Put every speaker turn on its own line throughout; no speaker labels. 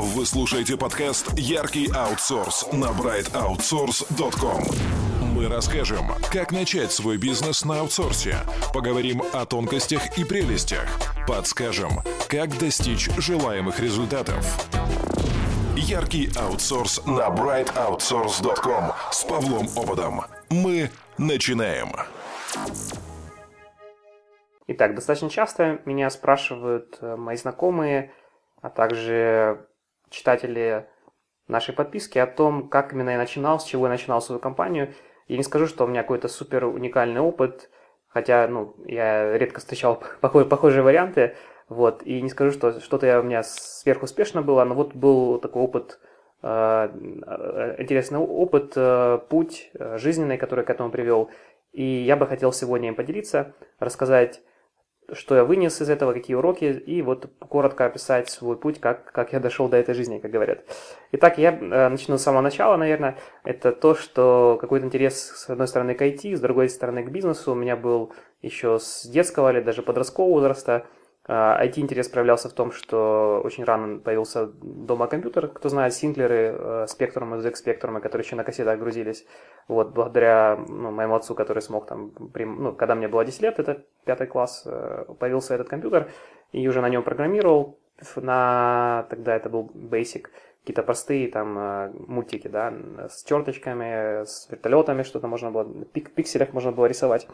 Вы слушаете подкаст «Яркий аутсорс» на brightoutsource.com. Мы расскажем, как начать свой бизнес на аутсорсе, поговорим о тонкостях и прелестях, подскажем, как достичь желаемых результатов. Яркий аутсорс на brightoutsource.com с Павлом Ободом. Мы начинаем.
Итак, достаточно часто меня спрашивают э, мои знакомые, а также читатели нашей подписки о том, как именно я начинал, с чего я начинал свою компанию. Я не скажу, что у меня какой-то супер уникальный опыт, хотя ну, я редко встречал похожие, варианты, вот, и не скажу, что что-то у меня сверхуспешно было, но вот был такой опыт, э, интересный опыт, э, путь э, жизненный, который к этому привел, и я бы хотел сегодня им поделиться, рассказать что я вынес из этого, какие уроки, и вот коротко описать свой путь, как, как я дошел до этой жизни, как говорят. Итак, я э, начну с самого начала, наверное. Это то, что какой-то интерес, с одной стороны, к IT, с другой стороны, к бизнесу у меня был еще с детского или даже подросткового возраста – IT-интерес а, проявлялся в том, что очень рано появился дома компьютер, кто знает, синклеры, спектрумы, ZX спектрумы, которые еще на кассетах грузились. Вот, благодаря ну, моему отцу, который смог там, при, ну, когда мне было 10 лет, это пятый класс, э, появился этот компьютер, и уже на нем программировал, на, тогда это был Basic, какие-то простые там э, мультики, да, с черточками, с вертолетами что-то можно было, в пикселях можно было рисовать.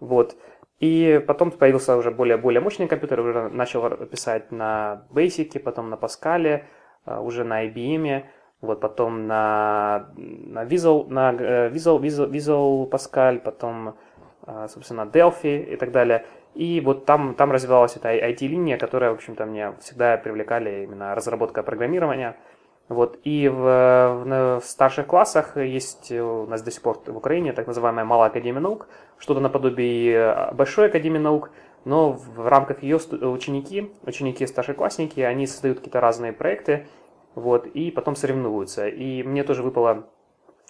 Вот. И потом появился уже более, более мощный компьютер, уже начал писать на Basic, потом на Pascal, а, уже на IBM, вот потом на, на Visual, на э, Visual, Visual, Visual Pascal, потом, а, собственно, Delphi и так далее. И вот там, там развивалась эта IT-линия, которая, в общем-то, мне всегда привлекали именно разработка программирования – вот. И в, в, в старших классах есть у нас до сих пор в Украине так называемая Малая Академия наук, что-то наподобие Большой Академии наук, но в рамках ее ученики, ученики старшеклассники, они создают какие-то разные проекты, вот, и потом соревнуются. И мне тоже выпала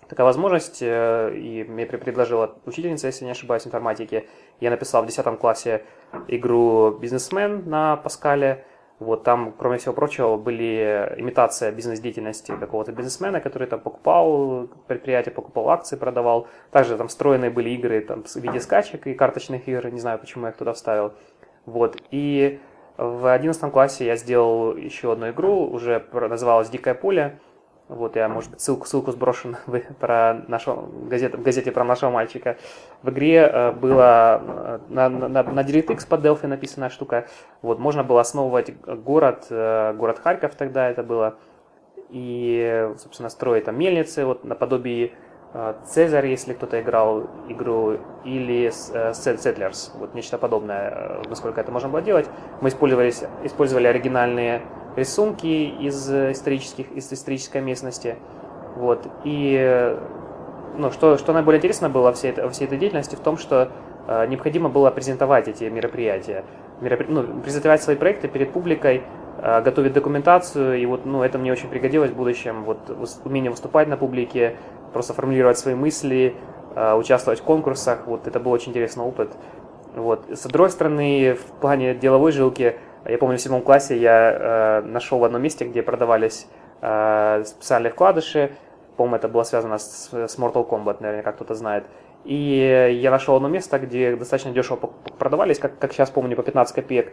такая возможность, э, и мне предложила учительница, если не ошибаюсь, информатики. Я написал в 10 классе игру «Бизнесмен» на Паскале, вот там, кроме всего прочего, были имитация бизнес-деятельности какого-то бизнесмена, который там покупал предприятие, покупал акции, продавал. Также там встроенные были игры там, в виде скачек и карточных игр, не знаю, почему я их туда вставил. Вот. И в 11 классе я сделал еще одну игру, уже называлась «Дикое поле». Вот я, может быть, ссылку, ссылку сброшу про нашего, газет, в газете про нашего мальчика. В игре э, было э, на, на, на DirectX под Delphi написанная штука. Вот, можно было основывать город, э, город Харьков тогда это было. И, собственно, строить там мельницы, вот наподобие Цезарь, если кто-то играл игру, или Settlers, вот нечто подобное, насколько это можно было делать. Мы использовали, использовали оригинальные рисунки из исторических, из исторической местности. Вот. И ну, что, что наиболее интересно было во всей, во всей этой деятельности в том, что э, необходимо было презентовать эти мероприятия, меропри... ну, презентовать свои проекты перед публикой, э, готовить документацию, и вот ну, это мне очень пригодилось в будущем, вот умение выступать на публике, просто формулировать свои мысли, э, участвовать в конкурсах, вот это был очень интересный опыт. Вот. С другой стороны, в плане деловой жилки, я помню, в седьмом классе я э, нашел в одном месте, где продавались э, специальные вкладыши. По-моему, это было связано с, с Mortal Kombat, наверняка кто-то знает. И я нашел одно место, где достаточно дешево продавались, как, как сейчас помню, по 15 копеек.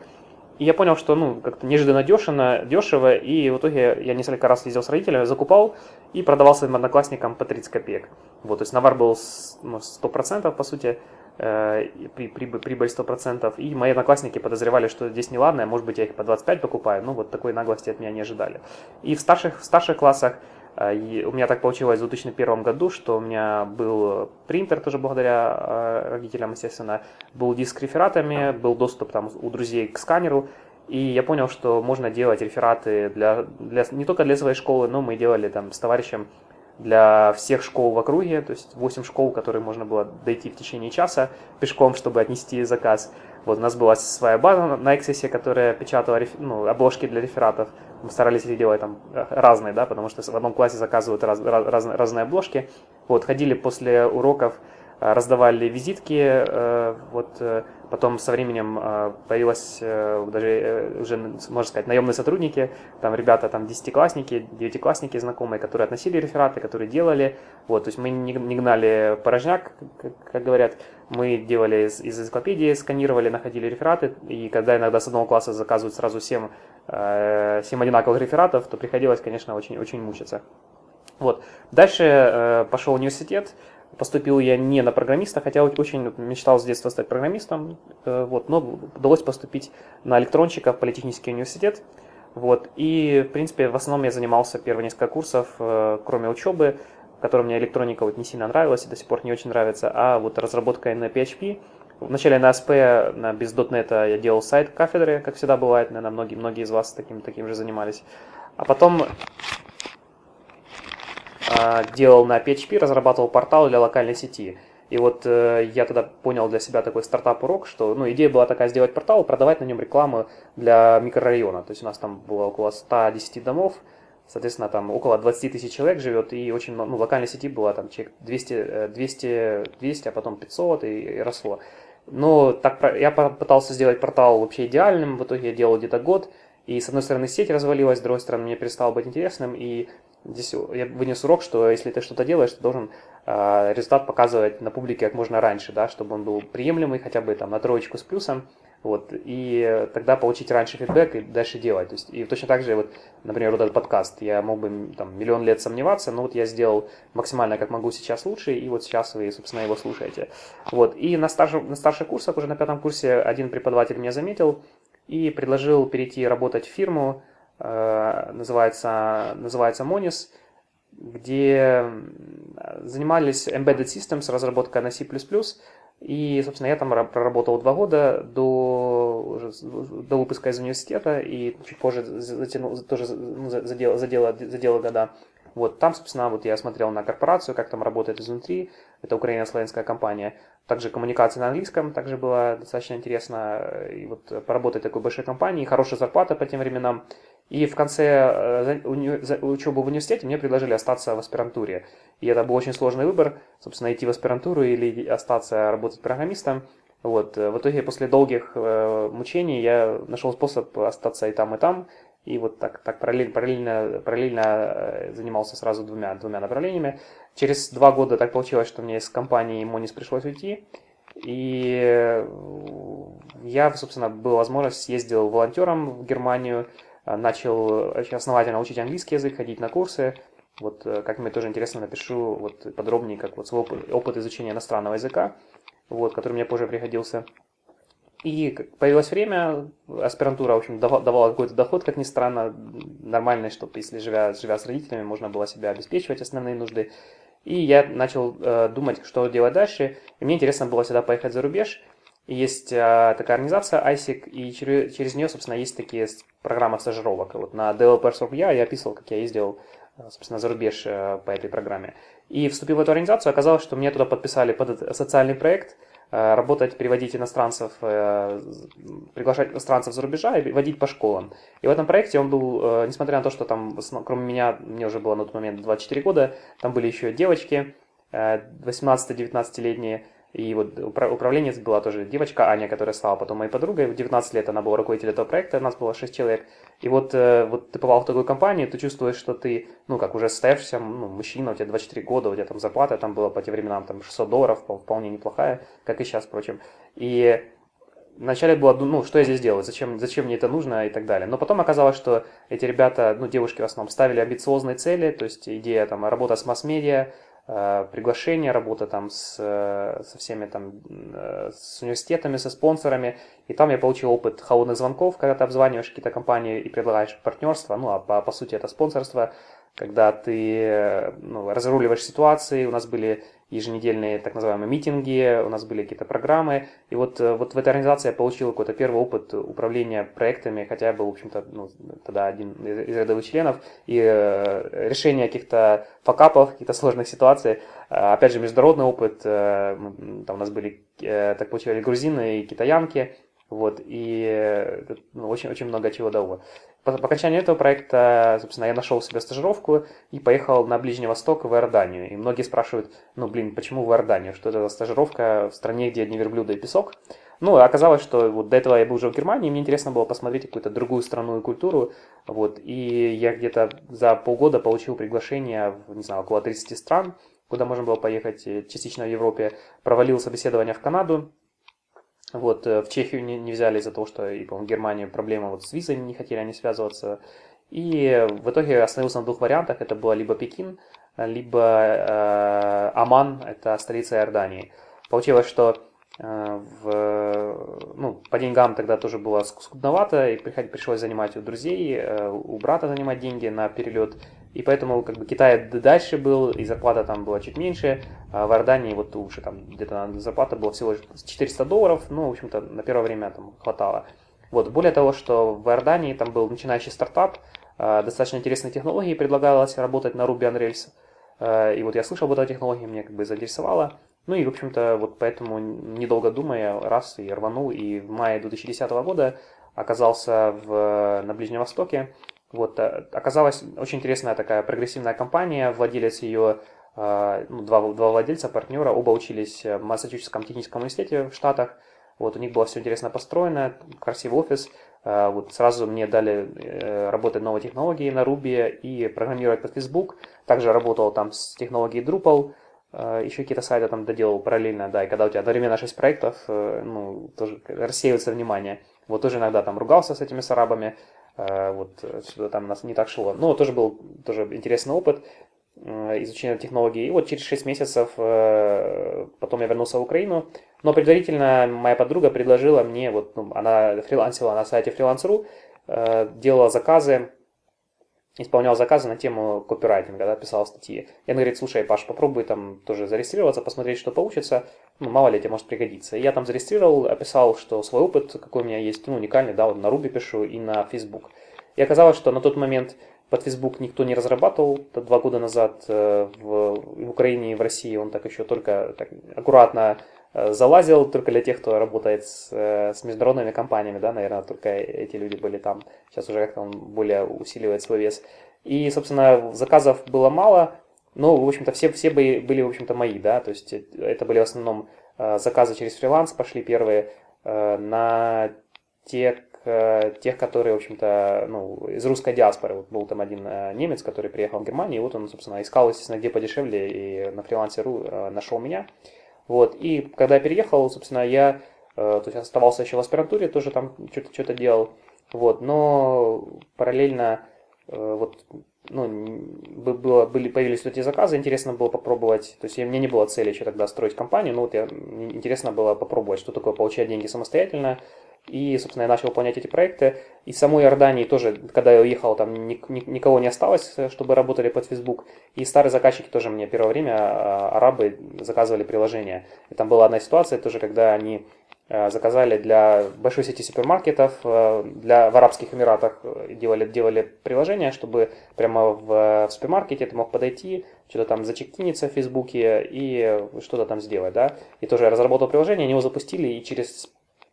И я понял, что ну, как-то неожиданно дешево, дешево, и в итоге я несколько раз ездил с родителями, закупал и продавал своим одноклассникам по 30 копеек. Вот, то есть навар был ну, 100% по сути, Э, при, при, прибыль 100%. И мои одноклассники подозревали, что здесь неладное, может быть, я их по 25 покупаю. Ну, вот такой наглости от меня не ожидали. И в старших, в старших классах э, у меня так получилось в 2001 году, что у меня был принтер, тоже благодаря э, родителям, естественно, был диск с рефератами, был доступ там у друзей к сканеру, и я понял, что можно делать рефераты для, для, не только для своей школы, но мы делали там с товарищем для всех школ в округе, то есть 8 школ, которые можно было дойти в течение часа пешком, чтобы отнести заказ. Вот у нас была своя база на Access, которая печатала ну, обложки для рефератов. Мы старались их делать там э, разные, да, потому что в одном классе заказывают раз, раз, разные обложки. Вот, ходили после уроков раздавали визитки, вот потом со временем появилась даже уже, можно сказать, наемные сотрудники, там ребята, там десятиклассники, девятиклассники знакомые, которые относили рефераты, которые делали, вот, то есть мы не, гнали порожняк, как, говорят, мы делали из, из энциклопедии, сканировали, находили рефераты, и когда иногда с одного класса заказывают сразу 7, 7 одинаковых рефератов, то приходилось, конечно, очень, очень мучиться. Вот. Дальше э, пошел университет, поступил я не на программиста, хотя очень мечтал с детства стать программистом, э, вот, но удалось поступить на электронщика в Политехнический университет. Вот, и, в принципе, в основном я занимался первые несколько курсов, э, кроме учебы, которой мне электроника вот не сильно нравилась и до сих пор не очень нравится, а вот разработка на PHP. Вначале на ASP, на без .NET я делал сайт кафедры, как всегда бывает, наверное, многие, многие из вас таким, таким же занимались. А потом а, делал на PHP, разрабатывал портал для локальной сети. И вот э, я тогда понял для себя такой стартап-урок, что ну, идея была такая сделать портал, продавать на нем рекламу для микрорайона. То есть у нас там было около 110 домов, соответственно, там около 20 тысяч человек живет, и очень ну, локальной сети было там человек 200, 200, 200, а потом 500, и, и росло. Но так я пытался сделать портал вообще идеальным, в итоге я делал где-то год, и с одной стороны сеть развалилась, с другой стороны мне перестало быть интересным, и Здесь я вынес урок, что если ты что-то делаешь, ты должен э, результат показывать на публике как можно раньше, да, чтобы он был приемлемый, хотя бы там на троечку с плюсом, вот, и тогда получить раньше фидбэк и дальше делать. То есть, и точно так же, вот, например, вот этот подкаст, я мог бы там миллион лет сомневаться, но вот я сделал максимально как могу сейчас лучше, и вот сейчас вы, собственно, его слушаете. Вот, и на, старших, на старших курсах, уже на пятом курсе, один преподаватель меня заметил и предложил перейти работать в фирму, называется, называется Monis, где занимались embedded systems, разработка на C++, и, собственно, я там проработал два года до, до выпуска из университета, и чуть позже затянул, тоже задел, задела, задела года. Вот там, собственно, вот я смотрел на корпорацию, как там работает изнутри. Это украино-славянская компания. Также коммуникация на английском также было достаточно интересно. И вот поработать в такой большой компании, хорошая зарплата по тем временам. И в конце э, учебы в университете мне предложили остаться в аспирантуре. И это был очень сложный выбор, собственно, идти в аспирантуру или остаться работать программистом. Вот. В итоге после долгих э, мучений я нашел способ остаться и там, и там. И вот так, так параллельно, параллельно, параллельно э, занимался сразу двумя, двумя направлениями. Через два года так получилось, что мне из компании Монис пришлось уйти. И я, собственно, был возможность, съездил волонтером в Германию, а, начал очень основательно учить английский язык, ходить на курсы. Вот э, как мне тоже интересно, напишу вот подробнее, как вот свой опыт, опыт изучения иностранного языка, вот, который мне позже пригодился. И появилось время, аспирантура, в общем, давала какой-то доход, как ни странно, нормальный, чтобы, если живя, живя с родителями, можно было себя обеспечивать основные нужды. И я начал э, думать, что делать дальше. И мне интересно было сюда поехать за рубеж. Есть э, такая организация ISIC, и через, через нее, собственно, есть такие программы стажировок. Вот на Developers я я описывал, как я ездил, э, собственно, за рубеж э, по этой программе. И вступил в эту организацию, оказалось, что мне туда подписали под социальный проект, работать, переводить иностранцев, э, приглашать иностранцев за рубежа и водить по школам. И в этом проекте он был, э, несмотря на то, что там, кроме меня, мне уже было на тот момент 24 года, там были еще девочки, 18-19-летние, и вот управленец была тоже девочка Аня, которая стала потом моей подругой. В 19 лет она была руководителем этого проекта, у нас было 6 человек. И вот, э, вот ты попал в такую компанию, ты чувствуешь, что ты, ну, как уже состоявшийся ну, мужчина, у тебя 24 года, у тебя там зарплата там была по тем временам там 600 долларов, вполне неплохая, как и сейчас, впрочем. И вначале было, ну, что я здесь делаю, зачем, зачем мне это нужно и так далее. Но потом оказалось, что эти ребята, ну, девушки в основном, ставили амбициозные цели, то есть идея там работа с масс-медиа, Э, приглашение, работа там с, э, со всеми там, э, с университетами, со спонсорами. И там я получил опыт холодных звонков, когда ты обзваниваешь какие-то компании и предлагаешь партнерство, ну, а по, по сути это спонсорство, когда ты ну, разруливаешь ситуации. У нас были еженедельные так называемые митинги, у нас были какие-то программы. И вот, э, вот в этой организации я получил какой-то первый опыт управления проектами, хотя я был, в общем-то, ну, тогда один из рядовых членов. И э, решение каких-то факапов, каких-то сложных ситуаций. Э, опять же, международный опыт. Э, там у нас были, э, так получилось, грузины и китаянки. Вот, и э, ну, очень, очень много чего дало. По, по окончанию этого проекта, собственно, я нашел себе стажировку и поехал на Ближний Восток в Иорданию. И многие спрашивают, ну, блин, почему в Иорданию? Что это за стажировка в стране, где одни верблюда и песок? Ну, оказалось, что вот до этого я был уже в Германии, и мне интересно было посмотреть какую-то другую страну и культуру. Вот, и я где-то за полгода получил приглашение в, не знаю, около 30 стран, куда можно было поехать, э, частично в Европе. Провалил собеседование в Канаду, вот, э, в Чехию не, не взяли из-за того, что, по-моему, в Германии проблема вот с визой, не хотели они связываться. И в итоге остановился на двух вариантах. Это было либо Пекин, либо э, Аман, это столица Иордании. Получилось, что Э, в, ну, по деньгам тогда тоже было скудновато, и пришлось занимать у друзей, э, у брата занимать деньги на перелет. И поэтому как бы Китай дальше был, и зарплата там была чуть меньше. А в Иордании вот лучше, там где-то зарплата была всего 400 долларов, ну, в общем-то, на первое время там хватало. Вот, более того, что в Иордании там был начинающий стартап, э, достаточно интересные технологии, предлагалось работать на Ruby on Rails. И вот я слышал об этой технологии, мне как бы заинтересовало. Ну и, в общем-то, вот поэтому, недолго думая, раз и рванул, и в мае 2010 года оказался в, на Ближнем Востоке. Вот, э, оказалась очень интересная такая прогрессивная компания, владелец ее, э, ну, два, два владельца, партнера, оба учились в Массачусетском техническом университете в Штатах. Вот, у них было все интересно построено, красивый офис. Э, вот сразу мне дали работать новые технологии на Ruby и программировать под Facebook. Также работал там с технологией Drupal. Еще какие-то сайты там доделал параллельно, да, и когда у тебя одновременно 6 проектов, ну, тоже рассеивается внимание. Вот тоже иногда там ругался с этими сарабами, вот что там нас не так шло. Но тоже был тоже интересный опыт э, изучения технологий. И вот через 6 месяцев э, потом я вернулся в Украину. Но предварительно моя подруга предложила мне, вот ну, она фрилансила на сайте freelance.ru, делала заказы исполнял заказы на тему копирайтинга, да, писал статьи. И он говорит, слушай, Паш, попробуй там тоже зарегистрироваться, посмотреть, что получится, ну, мало ли тебе может пригодиться. И я там зарегистрировал, описал, что свой опыт, какой у меня есть, ну, уникальный, да, вот на Ruby пишу и на Facebook. И оказалось, что на тот момент под Facebook никто не разрабатывал, это два года назад э, в, в Украине и в России он так еще только так аккуратно залазил, только для тех, кто работает с, э, с международными компаниями, да, наверное, только эти люди были там. Сейчас уже как-то он более усиливает свой вес. И, собственно, заказов было мало, но, в общем-то, все, все были, в общем-то, мои, да, то есть это были в основном заказы через фриланс, пошли первые на те Э, тех, которые, в общем-то, ну, из русской диаспоры. Вот был там один э, немец, который приехал в Германию, и вот он, собственно, искал, естественно, где подешевле, и на фрилансе.ру э, нашел меня. Вот, и когда я переехал, собственно, я то есть оставался еще в аспирантуре, тоже там что-то что делал, вот, но параллельно вот ну, было, были, появились вот эти заказы, интересно было попробовать, то есть мне не было цели еще тогда строить компанию, но вот я, интересно было попробовать, что такое получать деньги самостоятельно, и, собственно, я начал выполнять эти проекты. И в самой Иордании тоже, когда я уехал, там ни, ни, никого не осталось, чтобы работали под Facebook. И старые заказчики тоже мне первое время, а, арабы, заказывали приложения. И там была одна ситуация тоже, когда они а, заказали для большой сети супермаркетов, а, для, в Арабских Эмиратах делали, делали приложение, чтобы прямо в, в супермаркете ты мог подойти, что-то там зачекиниться в Фейсбуке и что-то там сделать, да. И тоже я разработал приложение, они его запустили, и через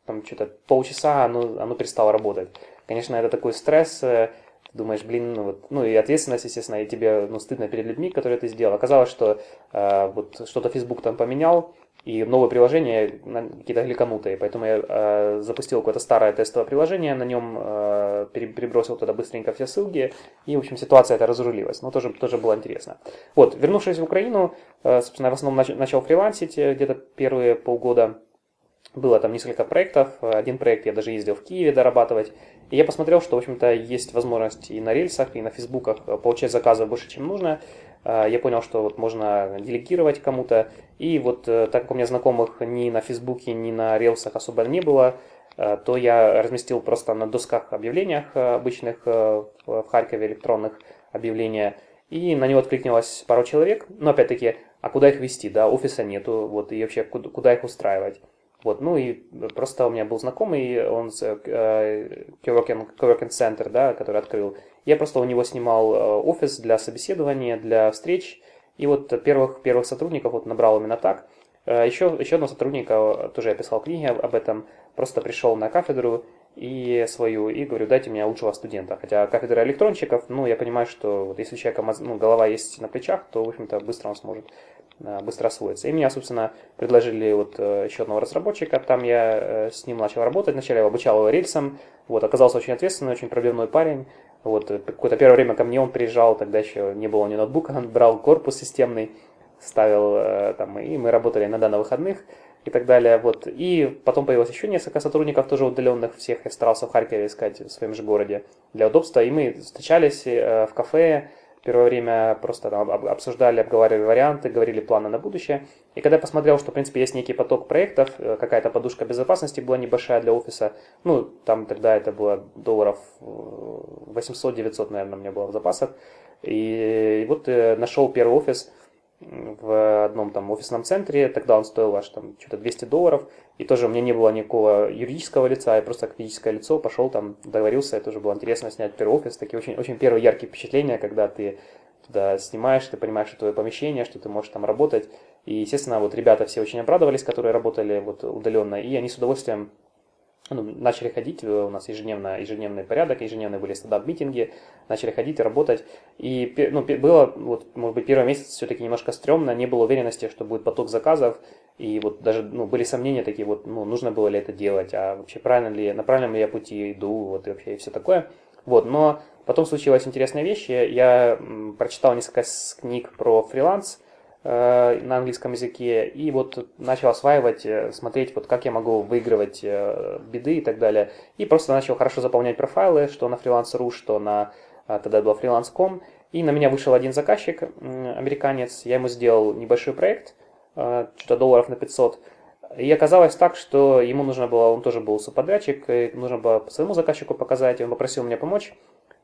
там что-то полчаса оно, оно перестало работать. Конечно, это такой стресс, э, ты думаешь, блин, ну, вот, ну и ответственность, естественно, и тебе ну, стыдно перед людьми, которые ты сделал. Оказалось, что э, вот что-то Facebook там поменял, и новое приложение какие-то гликанутые, поэтому я э, запустил какое-то старое тестовое приложение, на нем э, перебросил туда быстренько все ссылки, и, в общем, ситуация эта разрулилась, но тоже, тоже было интересно. Вот, вернувшись в Украину, э, собственно, я в основном нач- начал фрилансить э, где-то первые полгода, было там несколько проектов. Один проект я даже ездил в Киеве дорабатывать. И я посмотрел, что, в общем-то, есть возможность и на рельсах, и на фейсбуках получать заказы больше, чем нужно. А, я понял, что вот можно делегировать кому-то. И вот э, так как у меня знакомых ни на фейсбуке, ни на рельсах особо не было, э, то я разместил просто на досках объявлениях э, обычных в Харькове электронных объявления. И на него откликнулось пару человек. Но опять-таки, а куда их вести, да, офиса нету, вот, и вообще куда, куда их устраивать. Вот, ну и просто у меня был знакомый, он э, Coworking, Coworking Center, да, который открыл. Я просто у него снимал э, офис для собеседования, для встреч. И вот первых, первых сотрудников вот набрал именно так. Еще, э, еще одного сотрудника, тоже я писал книги об этом, просто пришел на кафедру, и свою, и говорю, дайте мне лучшего студента. Хотя кафедра электронщиков, ну, я понимаю, что вот если у человека ну, голова есть на плечах, то, в общем-то, быстро он сможет э, быстро освоиться. И меня, собственно, предложили вот э, еще одного разработчика, там я э, с ним начал работать, вначале я обучал его рельсам, вот, оказался очень ответственный, очень пробивной парень, вот, какое-то первое время ко мне он приезжал, тогда еще не было ни ноутбука, он брал корпус системный, ставил там, и мы работали иногда на выходных, и так далее. Вот. И потом появилось еще несколько сотрудников, тоже удаленных всех. Я старался в Харькове искать в своем же городе для удобства. И мы встречались э, в кафе, первое время просто там обсуждали, обговаривали варианты, говорили планы на будущее. И когда я посмотрел, что, в принципе, есть некий поток проектов, э, какая-то подушка безопасности была небольшая для офиса, ну, там тогда это было долларов 800-900, э, наверное, у меня было в запасах. И вот нашел первый офис, в одном там офисном центре, тогда он стоил аж там что-то 200 долларов, и тоже у меня не было никакого юридического лица, я просто как физическое лицо пошел там, договорился, это тоже было интересно снять первый офис, такие очень, очень первые яркие впечатления, когда ты туда снимаешь, ты понимаешь, что твое помещение, что ты можешь там работать, и, естественно, вот ребята все очень обрадовались, которые работали вот удаленно, и они с удовольствием ну, начали ходить, э, у нас ежедневно, ежедневный порядок, ежедневные были стендап-митинги, начали ходить и работать. И ну, было, вот, может быть, первый месяц все-таки немножко стрёмно, не было уверенности, что будет поток заказов, и вот даже ну, были сомнения такие, вот, ну, нужно было ли это делать, а вообще правильно ли, на правильном ли я пути иду, вот, и вообще и все такое. Вот, но потом случилась интересная вещь, я прочитал несколько книг про фриланс, на английском языке, и вот начал осваивать, э, смотреть, вот как я могу выигрывать э, беды и так далее. И просто начал хорошо заполнять профайлы, что на Freelance.ru, что на тогда был freelance.com. И на меня вышел один заказчик, американец, я ему сделал небольшой проект, что-то долларов на 500. И оказалось так, что ему нужно было, он тоже был субподрядчик, нужно было своему заказчику показать, он попросил меня помочь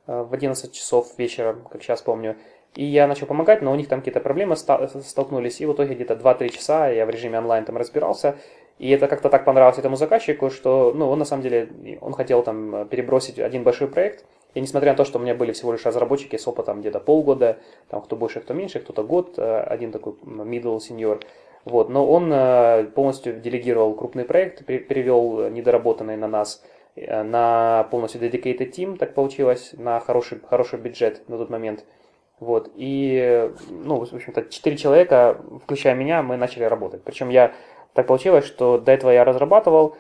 в 11 часов вечера, как сейчас помню. И я начал помогать, но у них там какие-то проблемы столкнулись, и в итоге где-то 2-3 часа я в режиме онлайн там разбирался. И это как-то так понравилось этому заказчику, что, ну, он на самом деле, он хотел там перебросить один большой проект, и несмотря на то, что у меня были всего лишь разработчики с опытом где-то полгода, там кто больше, кто меньше, кто-то год, э, один такой middle senior, вот, но он э, полностью делегировал крупный проект, перевел недоработанный на нас э, на полностью dedicated team, так получилось, на хороший, хороший бюджет на тот момент – вот, и, ну, в общем-то, четыре человека, включая меня, мы начали работать. Причем я, так получилось, что до этого я разрабатывал,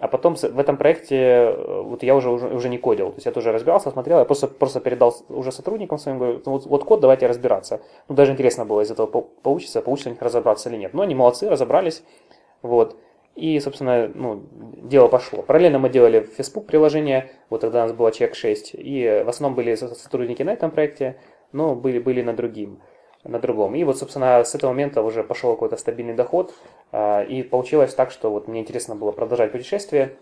а потом в этом проекте э, вот я уже, уже, уже не кодил. То есть я тоже разбирался, смотрел, я просто, просто передал уже сотрудникам своим, говорю, вот, вот код, давайте разбираться. Ну, даже интересно было из этого получится, получится у них разобраться или нет. Но они молодцы, разобрались. Вот. И, собственно, ну, дело пошло. Параллельно мы делали Facebook приложение, вот тогда у нас было человек 6, и в основном были сотрудники на этом проекте но были, были на другим на другом. И вот, собственно, с этого момента уже пошел какой-то стабильный доход, а, и получилось так, что вот мне интересно было продолжать путешествие,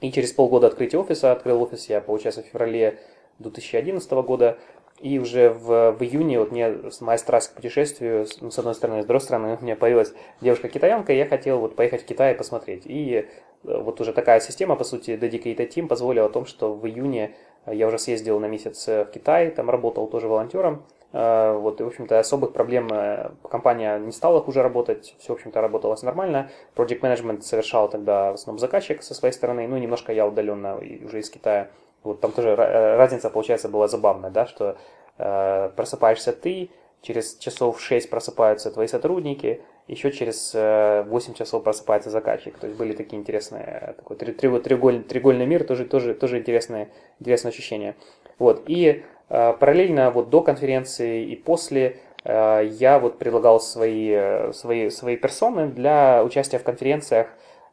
и через полгода открытия офиса, открыл офис я, получается, в феврале 2011 года, и уже в, в июне вот мне моя страсть к путешествию, ну, с одной стороны, с другой стороны, у меня появилась девушка-китаянка, и я хотел вот поехать в Китай посмотреть. И э, вот уже такая система, по сути, Dedicated Team позволила о том, что в июне я уже съездил на месяц в Китай, там работал тоже волонтером. Э, вот, и, в общем-то, особых проблем э, компания не стала хуже работать, все, в общем-то, работалось нормально. Project Management совершал тогда в основном заказчик со своей стороны, ну, немножко я удаленно уже из Китая. Вот там тоже э, разница, получается, была забавная, да, что э, просыпаешься ты, через часов 6 просыпаются твои сотрудники, еще через 8 часов просыпается заказчик. То есть были такие интересные, такой треугольный, треугольный мир, тоже, тоже, тоже интересное, интересное ощущение. Вот. И э, параллельно вот до конференции и после э, я вот предлагал свои, свои, свои персоны для участия в конференциях.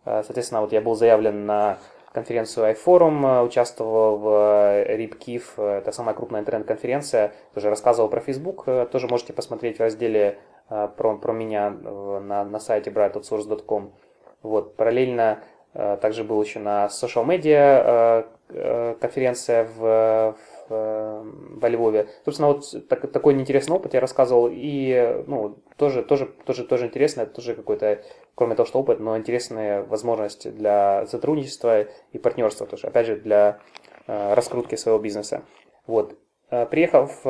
Э, соответственно, вот я был заявлен на конференцию iForum, участвовал в RIPKIF, это самая крупная интернет-конференция, тоже рассказывал про Facebook, тоже можете посмотреть в разделе Э, про, про меня на, на сайте brightoutsource.com. Вот, параллельно э, также был еще на social media э, конференция в, во Львове. Собственно, вот так, такой интересный опыт я рассказывал, и ну, тоже, тоже, тоже, тоже интересно, это тоже какой-то, кроме того, что опыт, но интересная возможность для сотрудничества и партнерства тоже, опять же, для раскрутки своего бизнеса. Вот. Приехав,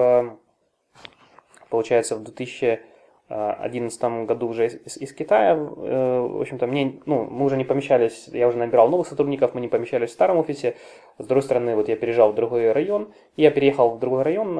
получается, в 2000 2011 году уже из, из Китая. В общем-то, мне, ну, мы уже не помещались, я уже набирал новых сотрудников, мы не помещались в старом офисе. С другой стороны, вот я переезжал в другой район, я переехал в другой район,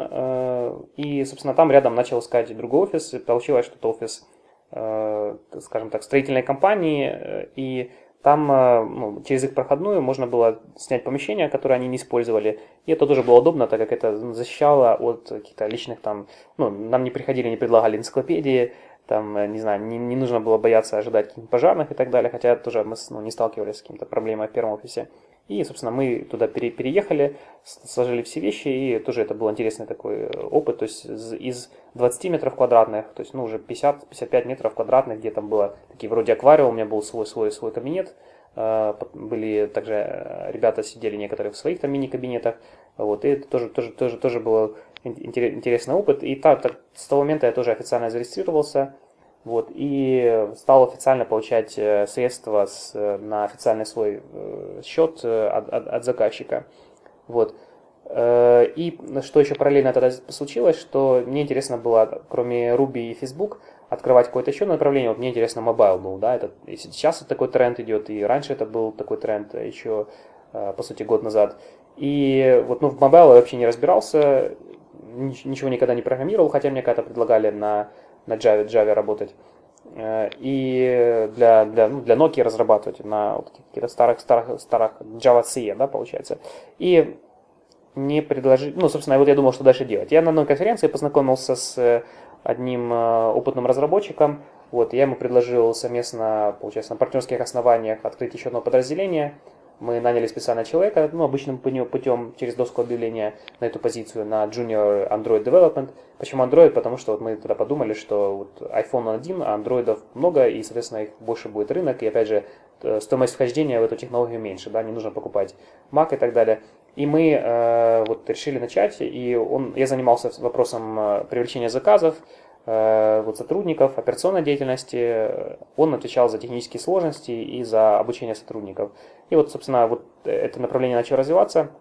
и, собственно, там рядом начал искать другой офис, и получилось, что это офис, скажем так, строительной компании, и там э, ну, через их проходную можно было снять помещение, которое они не использовали. И это тоже было удобно, так как это защищало от каких-то личных там... Ну, нам не приходили, не предлагали энциклопедии, там, э, не знаю, не, не нужно было бояться ожидать каких-то пожарных и так далее, хотя тоже мы ну, не сталкивались с какими-то проблемами в первом офисе. И, собственно, мы туда пере, переехали, сложили все вещи, и тоже это был интересный такой э, опыт. То есть из 20 метров квадратных, то есть ну, уже 50-55 метров квадратных, где там было такие вроде аквариум, у меня был свой свой свой кабинет. Э, были также э, ребята сидели некоторые в своих там мини-кабинетах. Вот, и это тоже, тоже, тоже, тоже был интересный опыт. И так, так, с того момента я тоже официально зарегистрировался. Вот, и стал официально получать э, средства с, э, на официальный свой э, счет от, от, от заказчика. Вот. И что еще параллельно тогда случилось, что мне интересно было, кроме Ruby и Facebook, открывать какое-то еще направление. Вот мне интересно, mobile был, да, это, сейчас такой тренд идет, и раньше это был такой тренд еще, по сути, год назад. И вот ну, в mobile я вообще не разбирался, ничего никогда не программировал, хотя мне когда-то предлагали на на Java, Java работать. Э, и для, для, ну, для Nokia разрабатывать на вот каких-то старых, старых, старых Java C, да, получается. И не предложить, ну, собственно, вот я думал, что дальше делать. Я на одной конференции познакомился с одним э, опытным разработчиком, вот, я ему предложил совместно, получается, на партнерских основаниях открыть еще одно подразделение – мы наняли специального человека, ну, обычным путем, через доску объявления на эту позицию, на Junior Android Development. Почему Android? Потому что вот мы тогда подумали, что вот iPhone один, а андроидов много, и, соответственно, их больше будет рынок, и, опять же, стоимость вхождения в эту технологию меньше, да, не нужно покупать Mac и так далее. И мы э, вот решили начать, и он, я занимался вопросом э, привлечения заказов, Э, вот сотрудников, операционной деятельности, он отвечал за технические сложности и за обучение сотрудников. И вот, собственно, вот это направление начало развиваться.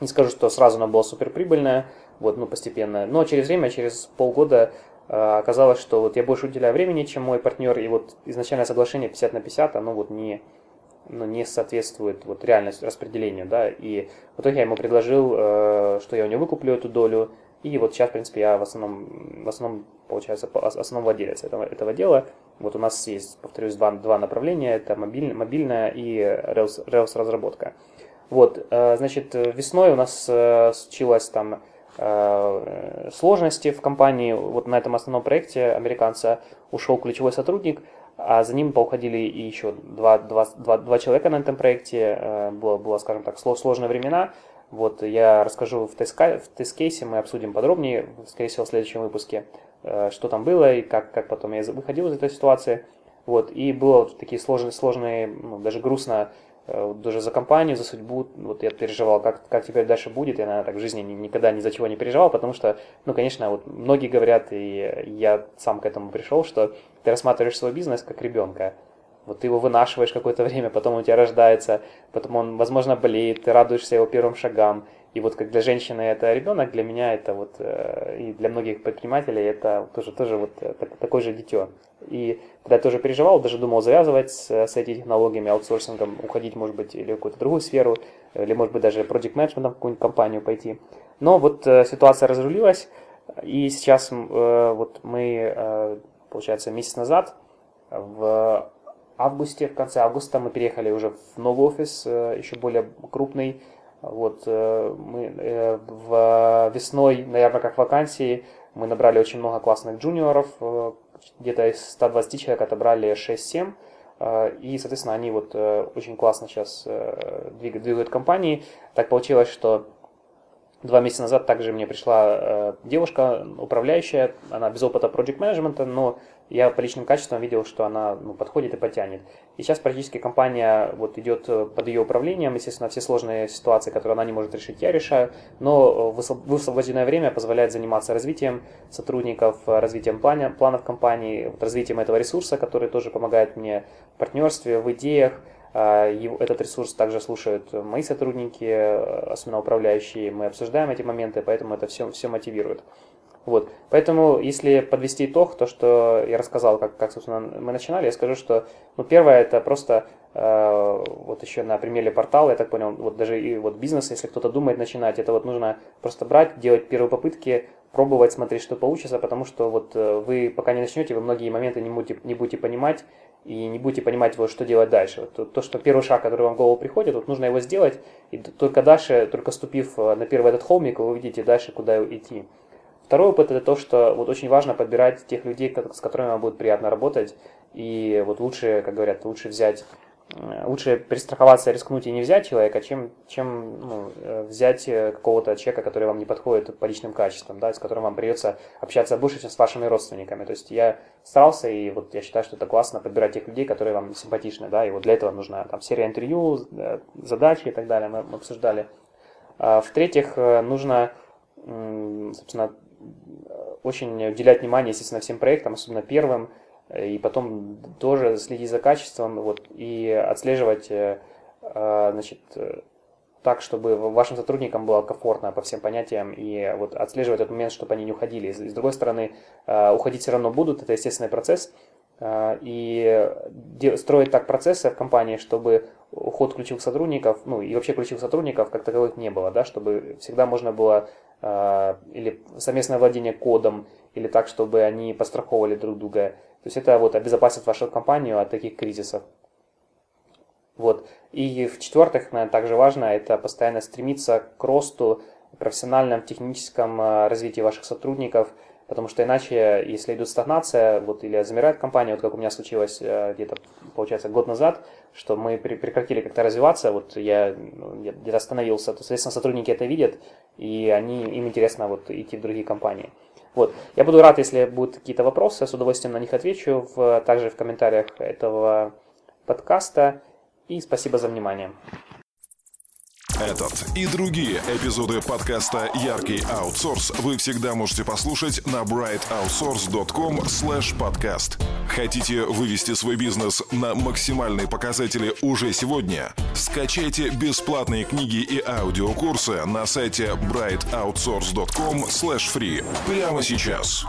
Не скажу, что сразу оно было суперприбыльное, вот, ну, постепенно, но через время, через полгода э, оказалось, что вот я больше уделяю времени, чем мой партнер, и вот изначальное соглашение 50 на 50, оно вот не, ну, не соответствует вот реальности распределению, да, и в итоге я ему предложил, э, что я у него выкуплю эту долю, и вот сейчас, в принципе, я в основном, в основном получается, основной владелец этого, этого дела. Вот у нас есть, повторюсь, два, два направления. Это мобиль, мобильная и Rails, разработка. Вот, э, значит, весной у нас э, случилось там э, сложности в компании. Вот на этом основном проекте американца ушел ключевой сотрудник, а за ним поуходили и еще два, два, два, два человека на этом проекте. Было, было, скажем так, сложные времена. Вот я расскажу в тест-кейсе, мы обсудим подробнее, скорее всего, в следующем выпуске, что там было и как, как потом я выходил из этой ситуации. Вот, и было вот такие сложные, сложные ну, даже грустно, э, даже за компанию, за судьбу, вот я переживал, как, как теперь дальше будет, я, наверное, так в жизни никогда ни за чего не переживал, потому что, ну, конечно, вот многие говорят, и я сам к этому пришел, что ты рассматриваешь свой бизнес как ребенка, вот ты его вынашиваешь какое-то время, потом он у тебя рождается, потом он, возможно, болеет, ты радуешься его первым шагам. И вот как для женщины это ребенок, для меня это вот, э, и для многих предпринимателей это тоже, тоже вот э, такой же дитё. И тогда я тоже переживал, даже думал завязывать с, с этими технологиями, аутсорсингом, уходить, может быть, или в какую-то другую сферу, или, может быть, даже project management в какую-нибудь компанию пойти. Но вот э, ситуация разрулилась, и сейчас вот мы, получается, месяц назад в августе, в конце августа мы переехали уже в новый офис, э, еще более крупный. Вот э, мы э, в весной на ярмарках вакансий мы набрали очень много классных джуниоров, где-то из 120 человек отобрали 6-7. И, соответственно, они вот очень классно сейчас двигают, двигают компании. Так получилось, что Два месяца назад также мне пришла девушка, управляющая, она без опыта project менеджмента, но я по личным качествам видел, что она ну, подходит и потянет. И сейчас практически компания вот идет э, под ее управлением, естественно, все сложные ситуации, которые она не может решить, я решаю, но э, высвобожденное время позволяет заниматься развитием сотрудников, э, развитием плана, планов компании, вот, развитием этого ресурса, который тоже помогает мне в партнерстве, в идеях. А, этот ресурс также слушают мои сотрудники, особенно управляющие, мы обсуждаем эти моменты, поэтому это все, все мотивирует. Вот. Поэтому, если подвести итог, то, что я рассказал, как, как собственно, мы начинали, я скажу, что ну, первое это просто э, вот еще на примере портала, я так понял, вот даже и вот бизнес, если кто-то думает начинать, это вот нужно просто брать, делать первые попытки, пробовать, смотреть, что получится, потому что вот э, вы пока не начнете, вы многие моменты не будете, не будете понимать, и не будете понимать, вот, что делать дальше. Вот, то, то, что первый шаг, который вам в голову приходит, вот нужно его сделать, и только дальше, только ступив э, на первый этот холмик, вы увидите дальше, куда идти. Второй опыт это то, что вот очень важно подбирать тех людей, с которыми вам будет приятно работать, и вот лучше, как говорят, лучше взять лучше перестраховаться, рискнуть и не взять человека, чем, чем ну, э, взять э, какого-то человека, который вам не подходит по личным качествам, да, с которым вам придется общаться больше, чем с вашими родственниками. То есть я старался, и вот я считаю, что это классно подбирать тех людей, которые вам симпатичны, да, и вот для этого нужна там серия интервью, задачи и так далее, мы, мы обсуждали. А, в-третьих, нужно, собственно, очень уделять внимание, естественно, всем проектам, особенно первым, и потом тоже следить за качеством вот, и отслеживать э, э, значит, так, чтобы вашим сотрудникам было комфортно по всем понятиям, и вот отслеживать этот момент, чтобы они не уходили. С другой стороны, э, уходить все равно будут, это естественный процесс, и строить так процессы в компании, чтобы уход ключевых сотрудников, ну и вообще ключевых сотрудников как таковых не было, да, чтобы всегда можно было или совместное владение кодом, или так, чтобы они постраховывали друг друга, то есть это вот обезопасит вашу компанию от таких кризисов. Вот. И в-четвертых, наверное, также важно, это постоянно стремиться к росту, профессиональном, техническом э, развитии ваших сотрудников, потому что иначе, если идет стагнация, вот, или замирает компания, вот как у меня случилось э, где-то, получается, год назад, что мы прекратили как-то развиваться, вот я, ну, где-то остановился, то, соответственно, сотрудники это видят, и они, им интересно вот идти в другие компании. Вот. Я буду рад, если будут какие-то вопросы, я с удовольствием на них отвечу, в, также в комментариях этого подкаста. И спасибо за внимание.
Этот и другие эпизоды подкаста «Яркий аутсорс» вы всегда можете послушать на brightoutsource.com podcast. Хотите вывести свой бизнес на максимальные показатели уже сегодня? Скачайте бесплатные книги и аудиокурсы на сайте brightoutsource.com free прямо сейчас.